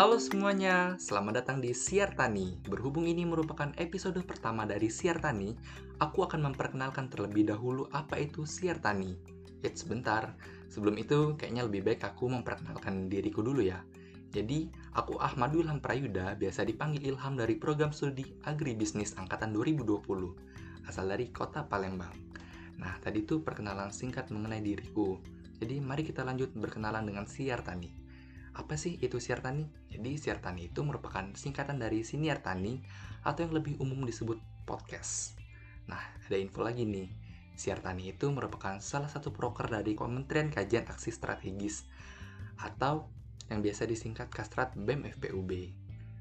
Halo semuanya, selamat datang di Siar Tani. Berhubung ini merupakan episode pertama dari Siar Tani, aku akan memperkenalkan terlebih dahulu apa itu Siar Tani. Eits, sebentar. Sebelum itu, kayaknya lebih baik aku memperkenalkan diriku dulu ya. Jadi, aku Ahmadul Ilham Prayuda, biasa dipanggil Ilham dari program studi Agribisnis Angkatan 2020, asal dari kota Palembang. Nah, tadi itu perkenalan singkat mengenai diriku. Jadi, mari kita lanjut berkenalan dengan Siar Tani. Apa sih itu siar tani? Jadi siar tani itu merupakan singkatan dari siniar tani atau yang lebih umum disebut podcast. Nah, ada info lagi nih. Siar tani itu merupakan salah satu proker dari Kementerian Kajian Aksi Strategis atau yang biasa disingkat Kastrat BEM FPUB.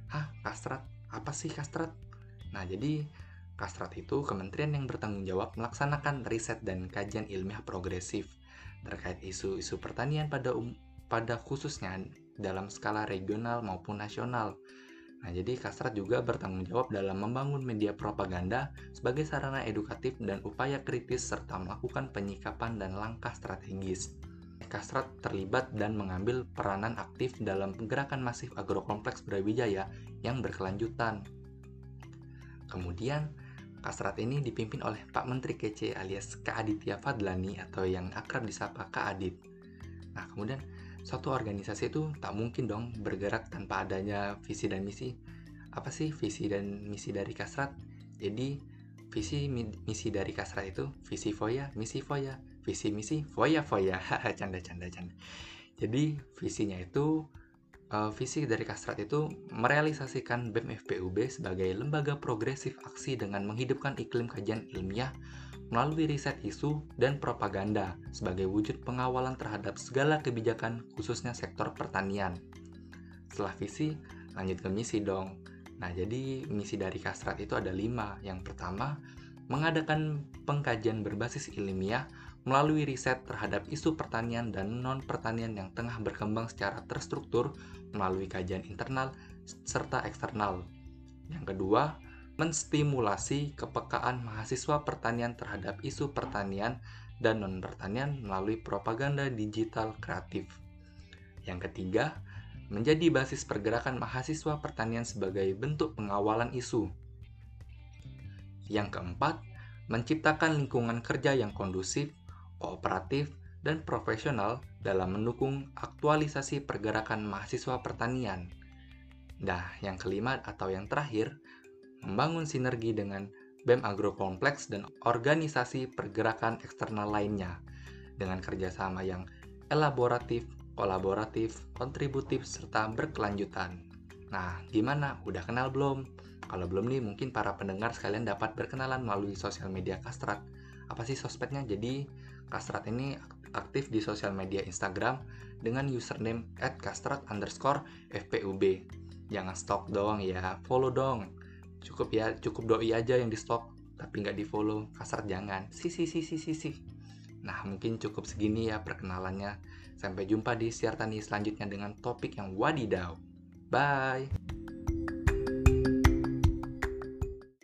Hah, Kastrat? Apa sih Kastrat? Nah, jadi Kastrat itu kementerian yang bertanggung jawab melaksanakan riset dan kajian ilmiah progresif terkait isu-isu pertanian pada um pada khususnya dalam skala regional maupun nasional. Nah, jadi Kastrat juga bertanggung jawab dalam membangun media propaganda sebagai sarana edukatif dan upaya kritis serta melakukan penyikapan dan langkah strategis. Kastrat terlibat dan mengambil peranan aktif dalam gerakan masif agrokompleks Brawijaya yang berkelanjutan. Kemudian, Kastrat ini dipimpin oleh Pak Menteri Kece alias Kak Aditya Fadlani atau yang akrab disapa Kak Adit. Nah, kemudian suatu organisasi itu tak mungkin dong bergerak tanpa adanya visi dan misi. Apa sih visi dan misi dari Kasrat? Jadi, visi misi dari Kasrat itu visi foya, misi foya, visi misi foya foya. canda canda canda. Jadi, visinya itu uh, visi dari Kasrat itu merealisasikan BEM FPUB sebagai lembaga progresif aksi dengan menghidupkan iklim kajian ilmiah melalui riset isu dan propaganda sebagai wujud pengawalan terhadap segala kebijakan khususnya sektor pertanian. Setelah visi, lanjut ke misi dong. Nah, jadi misi dari Kastrat itu ada lima. Yang pertama, mengadakan pengkajian berbasis ilmiah melalui riset terhadap isu pertanian dan non-pertanian yang tengah berkembang secara terstruktur melalui kajian internal serta eksternal. Yang kedua, menstimulasi kepekaan mahasiswa pertanian terhadap isu pertanian dan non-pertanian melalui propaganda digital kreatif. Yang ketiga, menjadi basis pergerakan mahasiswa pertanian sebagai bentuk pengawalan isu. Yang keempat, menciptakan lingkungan kerja yang kondusif, kooperatif, dan profesional dalam mendukung aktualisasi pergerakan mahasiswa pertanian. Nah, yang kelima atau yang terakhir, membangun sinergi dengan BEM Agrokompleks dan organisasi pergerakan eksternal lainnya dengan kerjasama yang elaboratif, kolaboratif, kontributif, serta berkelanjutan. Nah, gimana? Udah kenal belum? Kalau belum nih, mungkin para pendengar sekalian dapat berkenalan melalui sosial media Kastrat. Apa sih sosmednya? Jadi, Kastrat ini aktif di sosial media Instagram dengan username at kastrat underscore fpub. Jangan stok doang ya, follow dong cukup ya cukup doi aja yang di stok tapi nggak di follow kasar jangan. Si si si si si si. Nah mungkin cukup segini ya perkenalannya. Sampai jumpa di siar tani selanjutnya dengan topik yang wadidaw. Bye